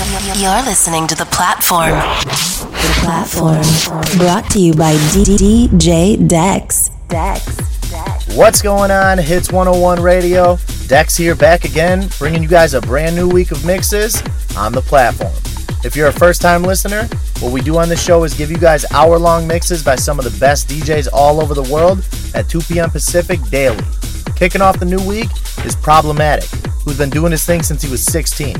You're listening to The Platform. The Platform. Brought to you by DJ Dex. Dex. What's going on? Hits 101 Radio. Dex here back again, bringing you guys a brand new week of mixes on The Platform. If you're a first time listener, what we do on this show is give you guys hour long mixes by some of the best DJs all over the world at 2 p.m. Pacific daily. Kicking off the new week is Problematik, who's been doing his thing since he was 16.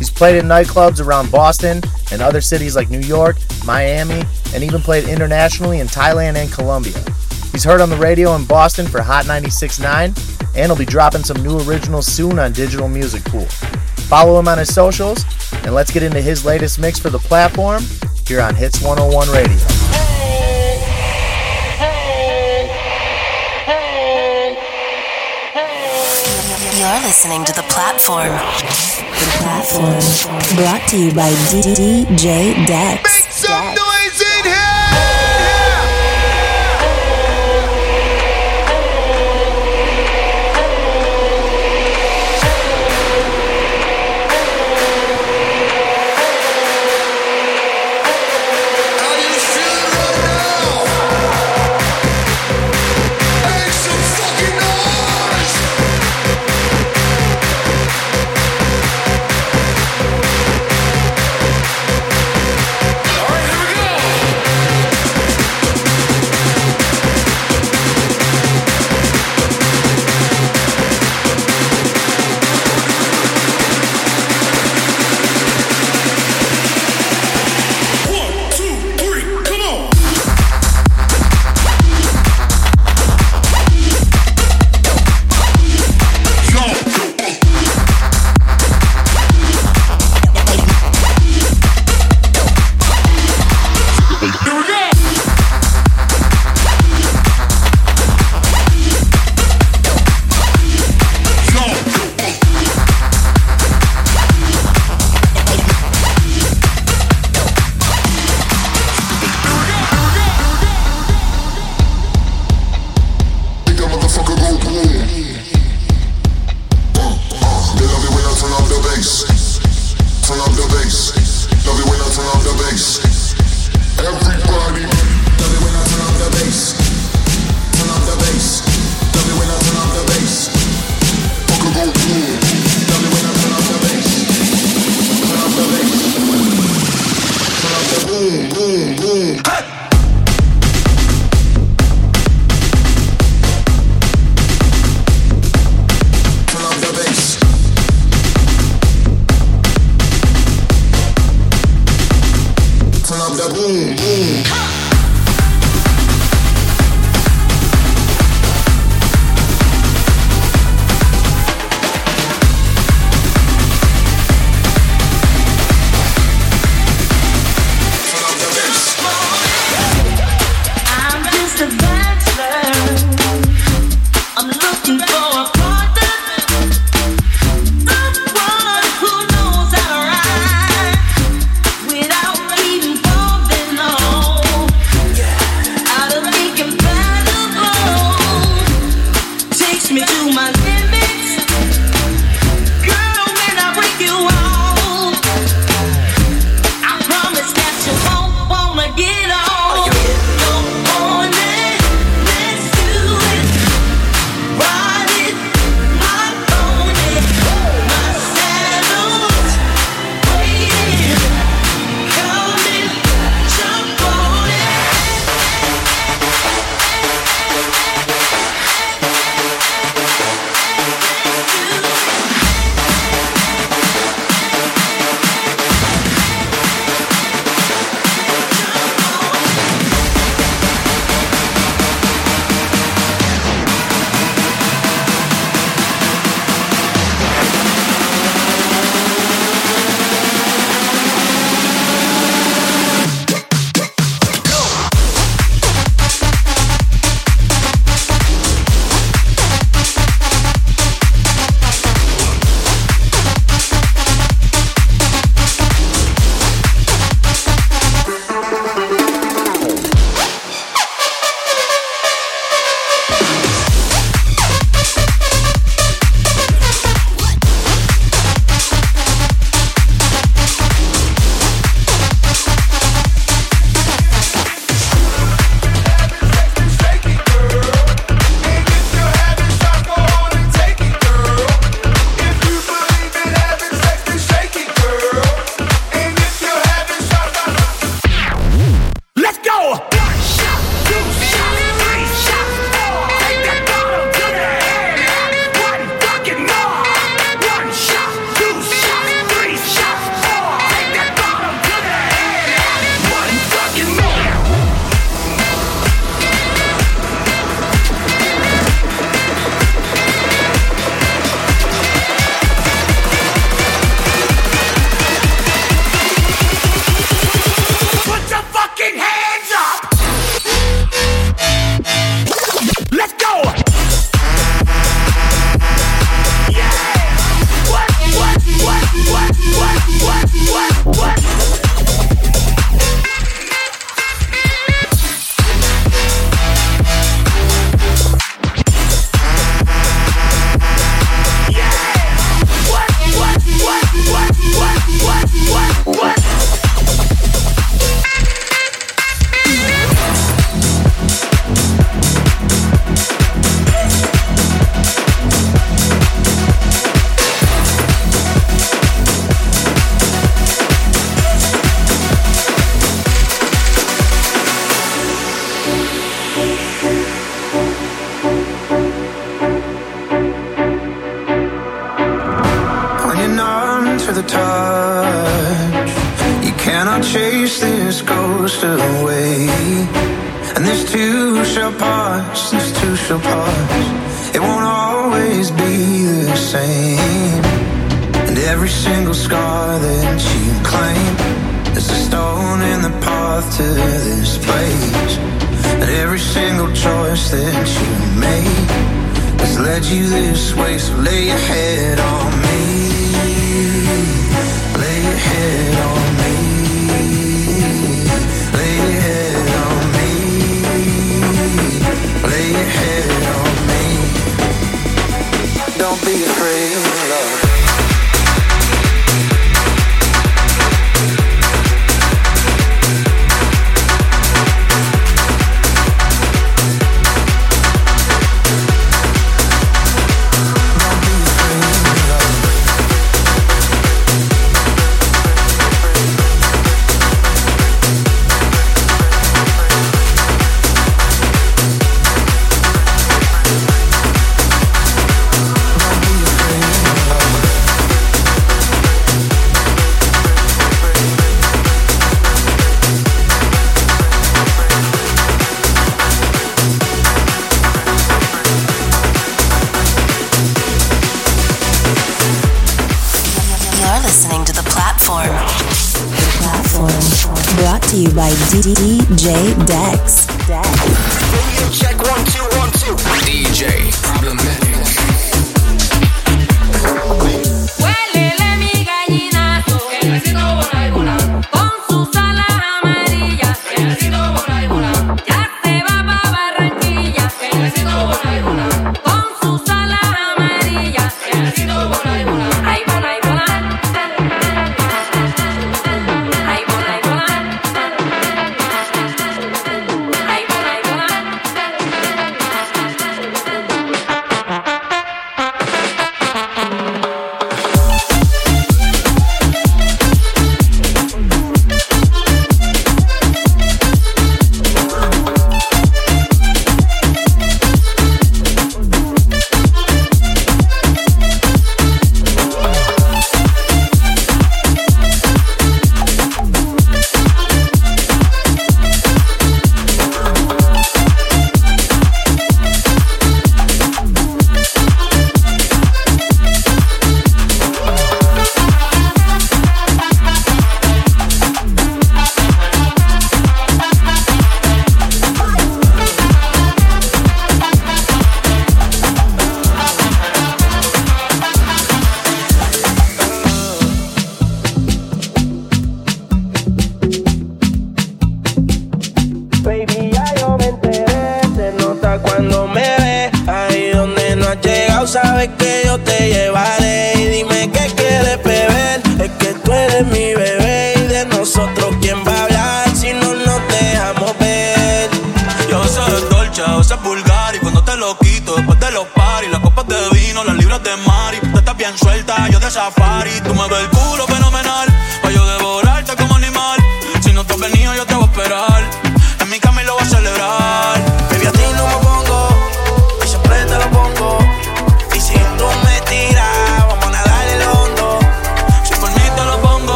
He's played in nightclubs around Boston and other cities like New York, Miami, and even played internationally in Thailand and Colombia. He's heard on the radio in Boston for Hot 96.9, and he'll be dropping some new originals soon on Digital Music Pool. Follow him on his socials, and let's get into his latest mix for the platform here on Hits 101 Radio. You're listening to The Platform. The Platform. Brought to you by DJ Dex. Make some Dex. noise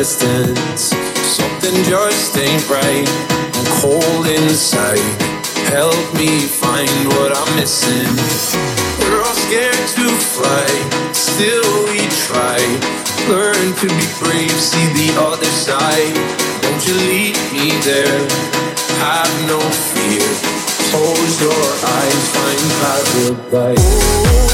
distance. Something just ain't right. I'm cold inside. Help me find what I'm missing. We're all scared to fly, still we try. Learn to be brave, see the other side. Don't you leave me there. Have no fear. Close your eyes, find paradise.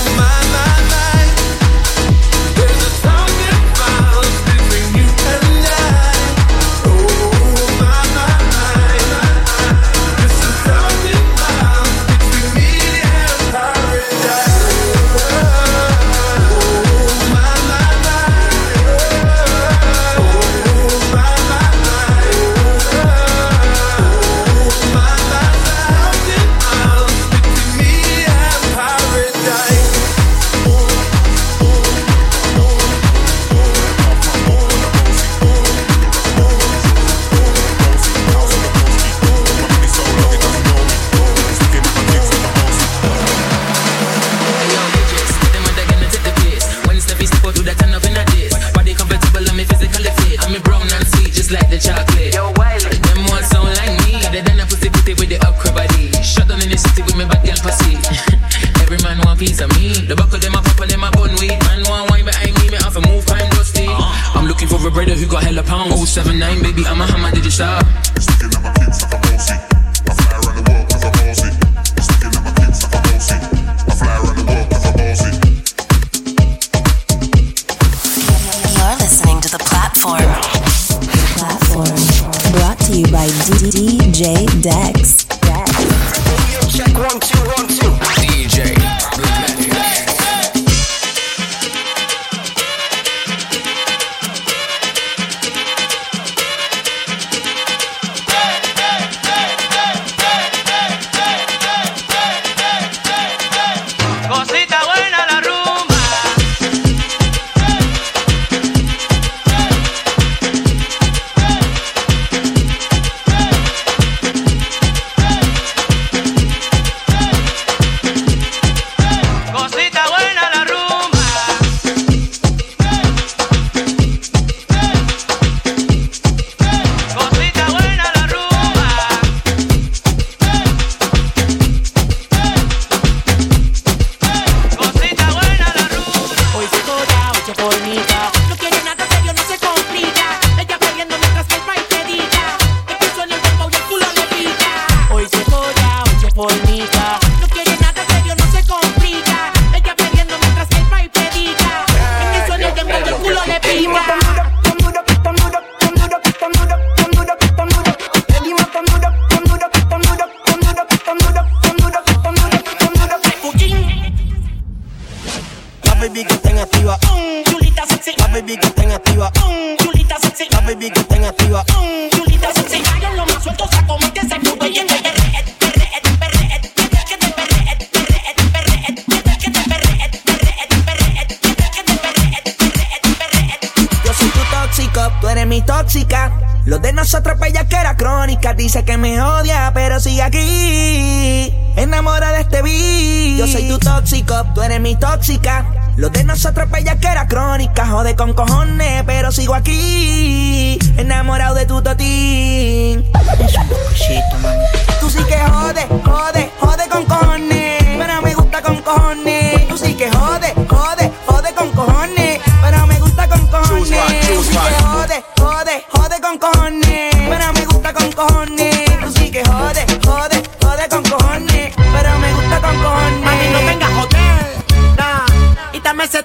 tóxica. Los de nosotros pues, bella que era crónica. Dice que me odia, pero sigue aquí. Enamora de este beat. Yo soy tu tóxico, tú eres mi tóxica. Los de nosotros pues, bella que era crónica. Jode con cojones, pero sigo aquí. Enamorado de tu totín. Es un mami. Tú sí que jode, jode. pero me gusta con cojones. Tú sí que jode, jode, jode con cojones, pero me gusta con cojones. A mí no tengas hotel, nah, y también se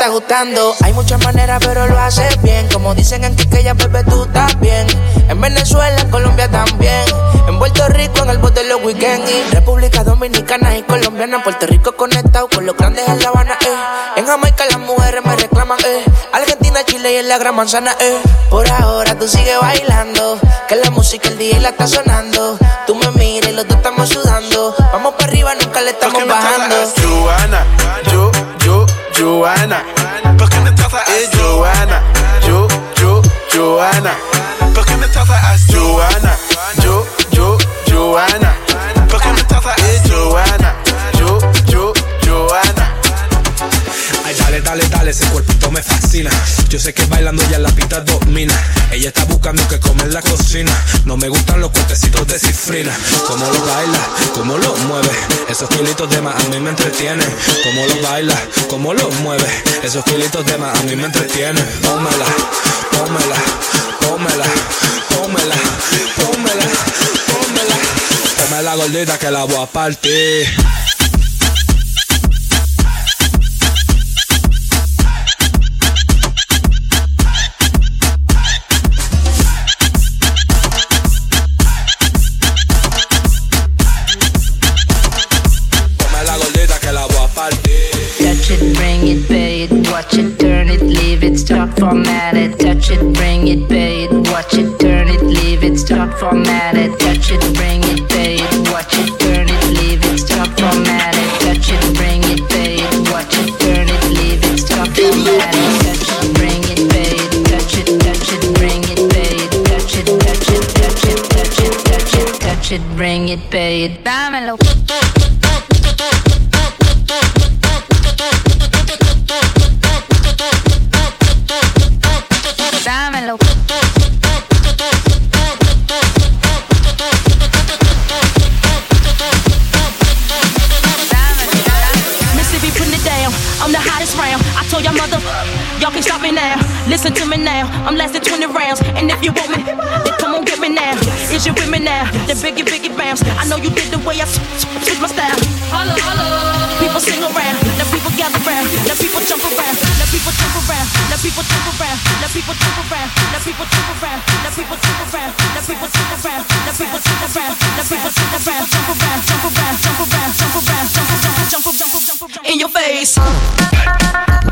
está gustando. Hay muchas maneras, pero lo haces bien. Como dicen en Quiqueya, bebé, tú estás bien. En Venezuela, en Colombia también. En Puerto Rico, en el bote de los weekends. Y República Dominicana y Colombiana. Puerto Rico conectado con los grandes en La Habana, eh. En Jamaica las mujeres me reclaman, eh. Argentina, Chile y en la Gran Manzana, eh. Por ahora tú sigues bailando. Que la música el día la está sonando. Tú me miras y los dos estamos sudando. Vamos para arriba, nunca le estamos bajando. Joanna. ¿Por qué me tratas así? Joanna, yo, yo, Joanna. ¿Por qué me tratas así? Joanna, yo, yo, Joanna. ¿Por qué me tratas así? Joanna, yo, yo, Joanna. Ay, dale, dale, dale, ese cuerpito me fascina. Yo sé que bailando ya la pista domina. Ella está buscando que comer la cocina. No me gustan los cortecitos de cifrina. Cómo lo baila, cómo lo mueve. Esos kilitos de más a mí me entretienen. Cómo lo baila, cómo lo mueve. Esos kilitos de más a mí me entretienen. Pómela, pómela, pómela, pómela, pómela, pómela. Pómela gordita que la voy a partir. laid way I s- s- switch my style. Holla, holla. People sing around. Now people gather round. Now people jump around. Now people jump around. Now people jump around. Now people jump around. Now people jump around. Now people jump around. Now people jump around. Now people jump around. Now people jump around. Jump around. Jump around. Jump around. Jump around. Jump around. Jump around. Jump around. Jump around. In your face.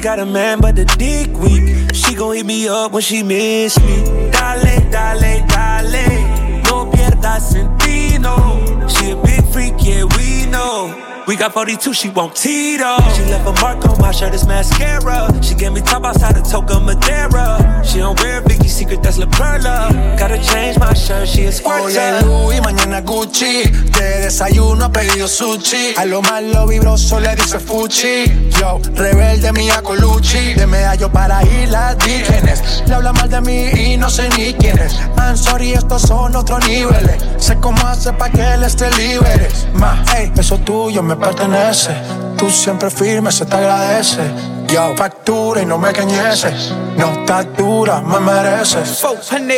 Got a man, but the dick weak. She gon' hit me up when she miss me. Dale, dale, dale. No pierdas sentido. She a big freak, yeah, we know. We got 42, she want Tito. She left a mark on my shirt, it's mascara. She gave me top outside of Toca Madera. She don't wear Vicky Secret, that's La Perla. Gotta change my shirt, she is Hoy es Louis, mañana Gucci. De desayuno ha pedido sushi. A lo malo vibroso le dice Fuchi. Yo, rebelde mía Colucci. De medallo para islas vírgenes. Le habla mal de mí y no sé ni quién es. I'm sorry, estos son otros niveles. Sé cómo hace pa' que él esté libre. Ma, ey, eso tuyo me pertenece. Tú siempre firme, se te agradece. Yo, factura y no me cañeces. No estás dura, me mereces. 400.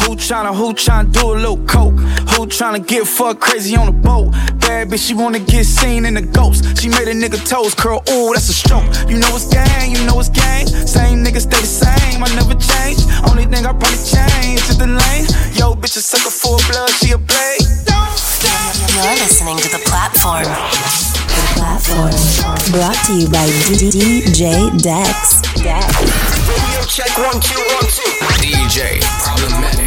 Who tryna, who tryna do a little coke? Who tryna get fucked crazy on a boat? Bad bitch, she wanna get seen in the ghost. She made a nigga toes curl, ooh, that's a stroke. You know it's gang, you know it's gang. Same niggas stay the same, I never change. Only thing I probably change is the lane. Yo, bitch, a sucker for blood, she a blade. You're listening to the platform. The platform. Brought to you by DJ Dex. Dex. Radio check one two one two. DJ Problematik.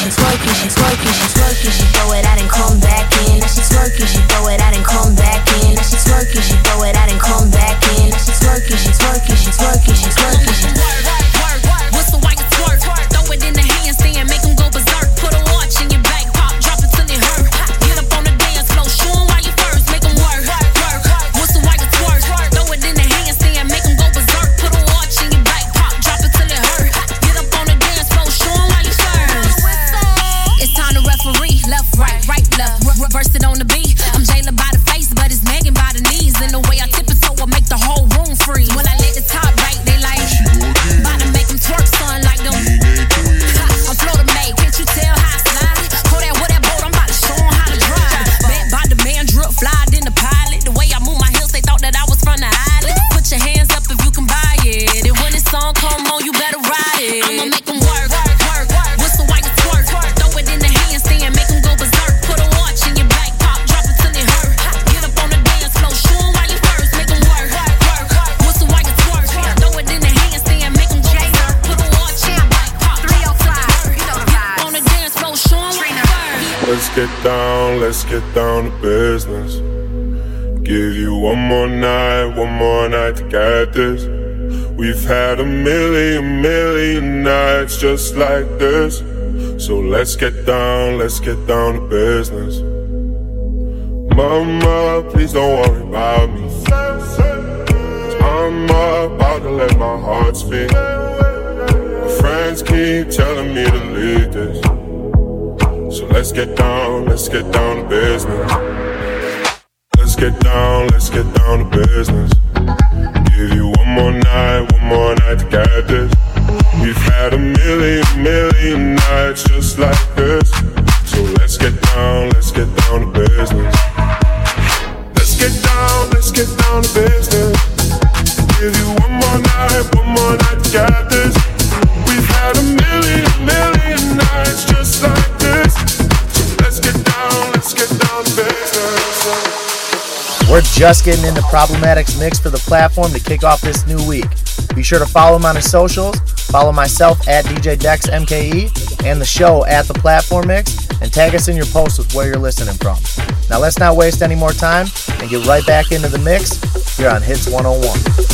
she's twerking, she twerking, she twerking, she throw it out. just like this. So let's get down, let's get down to business. Mama, please don't worry about me. I'm about to let my heart speak. My friends keep telling me to leave this. So let's get down, let's get down to business. Let's get down, let's get down to business. Give you one more night, one more night to get this. Just getting into Problematik's Mix for the platform to kick off this new week. Be sure to follow him on his socials. Follow myself at DJ Dex MKE and the show at the Platform Mix, and tag us in your posts with where you're listening from. Now let's not waste any more time and get right back into the mix here on Hits 101.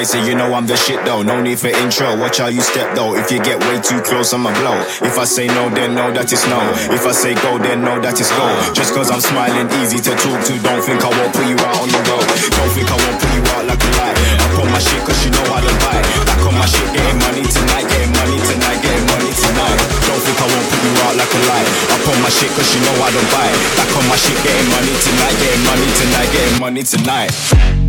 Place and you know I'm the shit though. No need for intro, watch how you step though. If you get way too close, I'ma blow. If I say no, then know that it's no. If I say go, then know that it's go. Just cause I'm smiling, easy to talk to. Don't think I won't put you out on the road. Don't think I won't put you out like a lie. Up on my shit cause you know how to buy. Back on my shit, getting money tonight, getting money tonight, getting money tonight. Don't think I won't put you out like a lie. Up on my shit cause you know how to buy. Back on my shit, getting money tonight, getting money tonight, getting money tonight.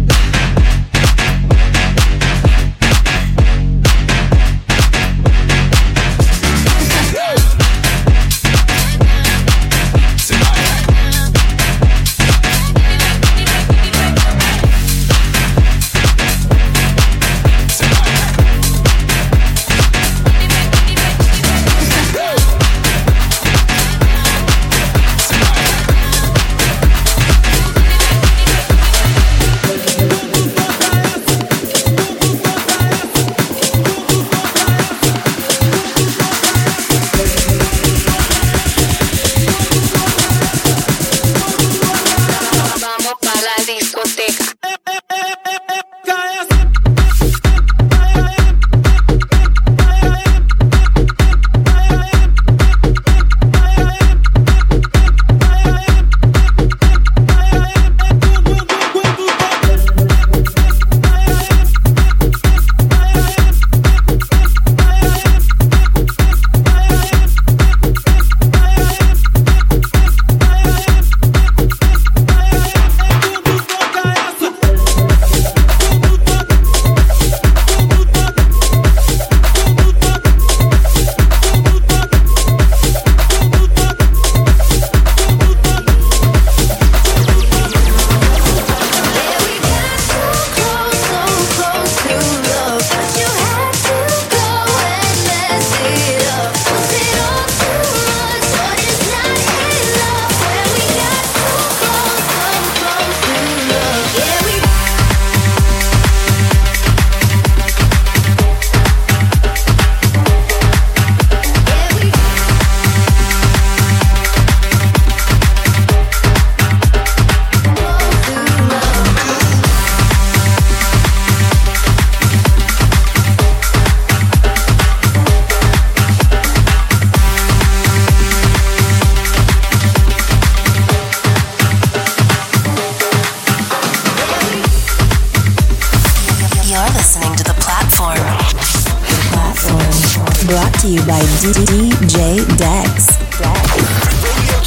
Brought to you by DJ Dex.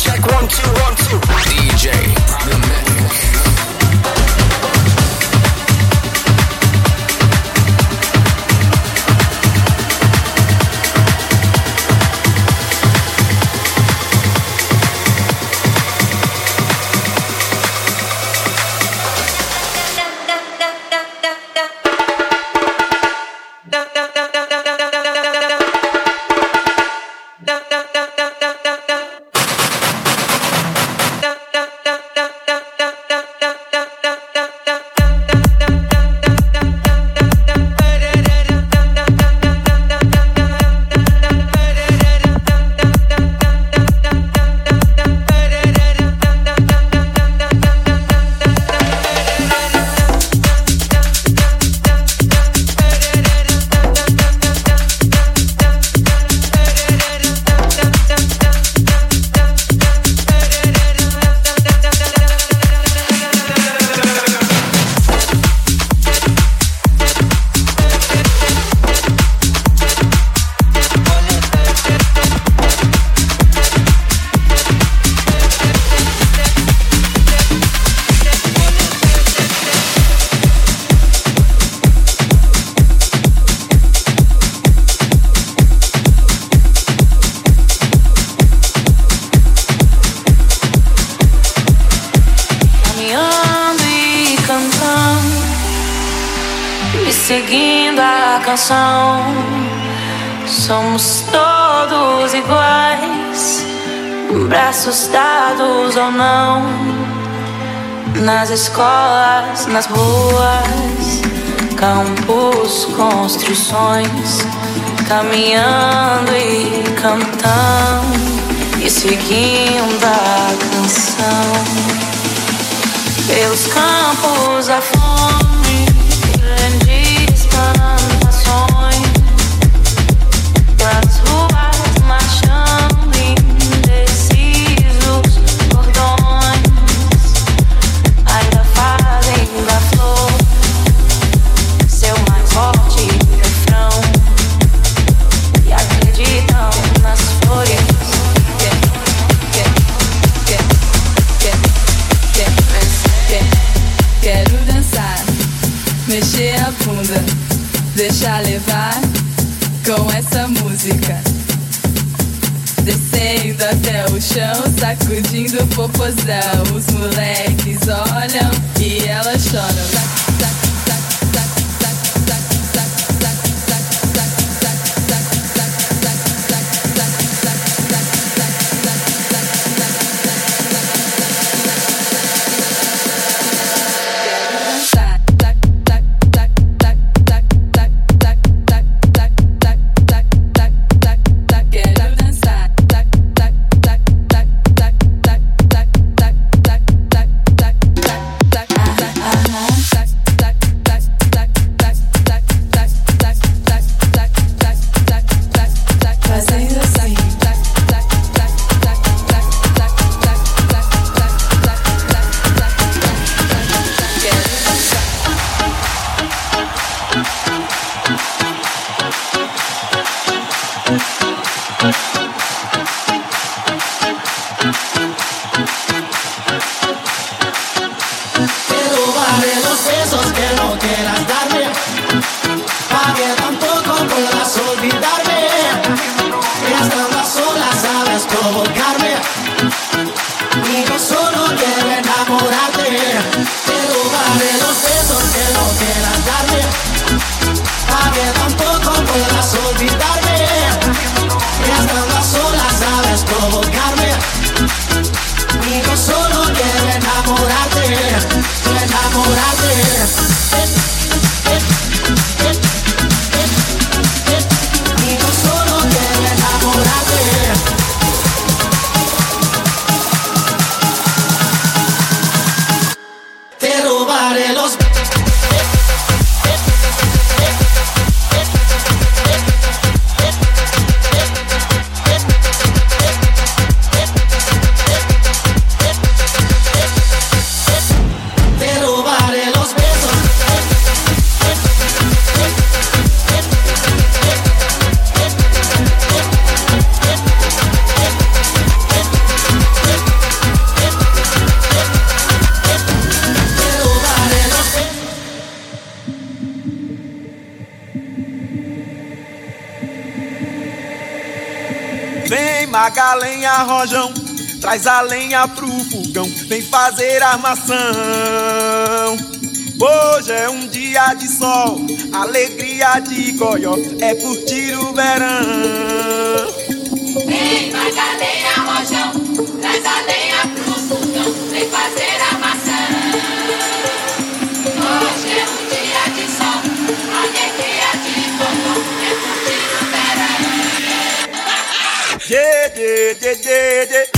Check one two one two. DJ escolas, nas ruas, campos, construções, caminhando e cantando e seguindo a canção. Pelos campos a o chão, sacudindo o popozão. Os moleques olham e elas choram. vem fazer armação. Hoje é um dia de sol, alegria de goió, é curtir o verão. Vem faz a lenha, rojão, traz a lenha pro fundão, vem fazer armação. Hoje é um dia de sol, alegria de goió, é curtir o verão. Yeah, yeah, yeah, yeah, yeah.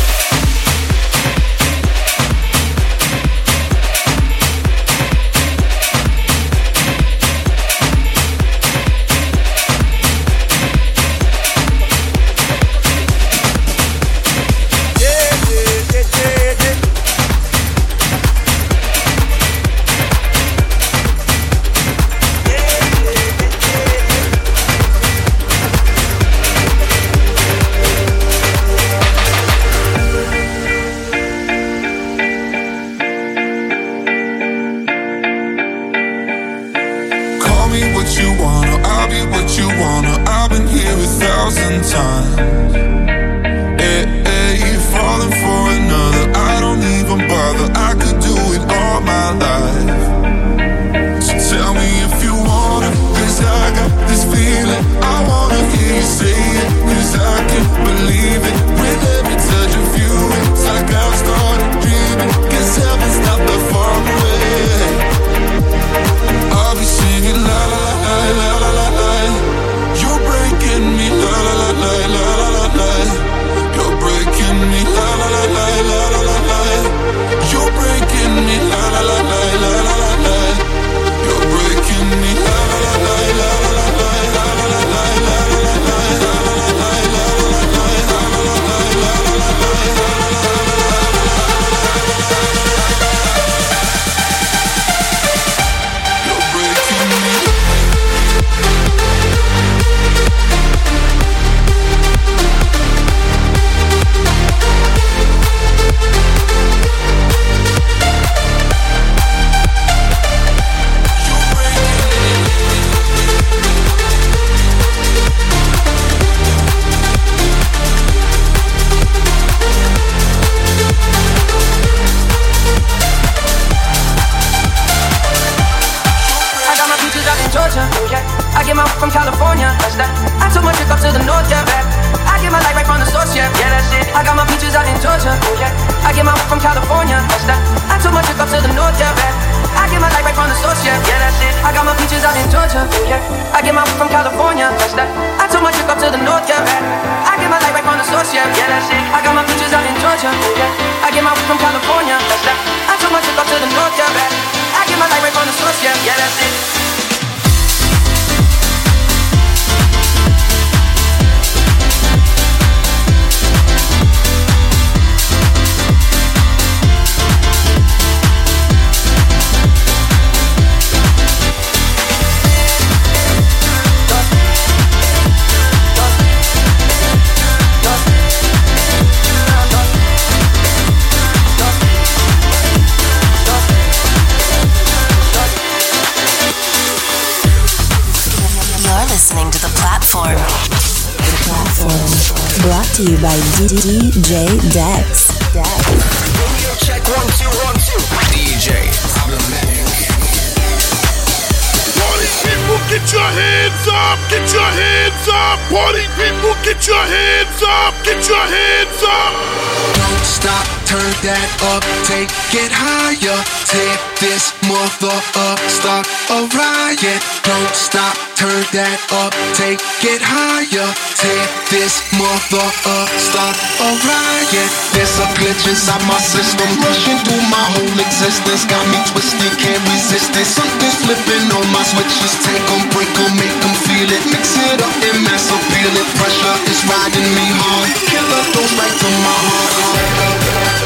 that up, take it higher. Tear this mother up, start a riot. There's a glitch inside my system, rushing through my whole existence. Got me twisted, can't resist it. Something's flipping on my switches. Take them, break them, make them feel it. Mix it up and mass feel it. Pressure is riding me hard. Killer goes right to my heart.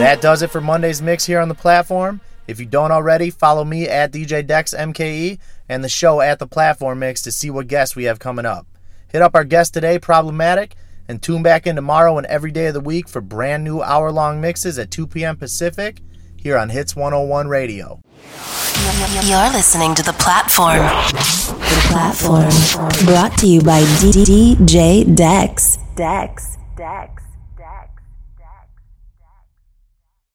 That does it for Monday's mix here on the platform. If you don't already, follow me at DJ Dex MKE and the show at the platform mix to see what guests we have coming up. Hit up our guest today, Problematik, and tune back in tomorrow and every day of the week for brand new hour long mixes at 2 p.m. Pacific here on Hits 101 Radio. You're listening to the platform. The platform brought to you by DJ Dex. Dex. Dex.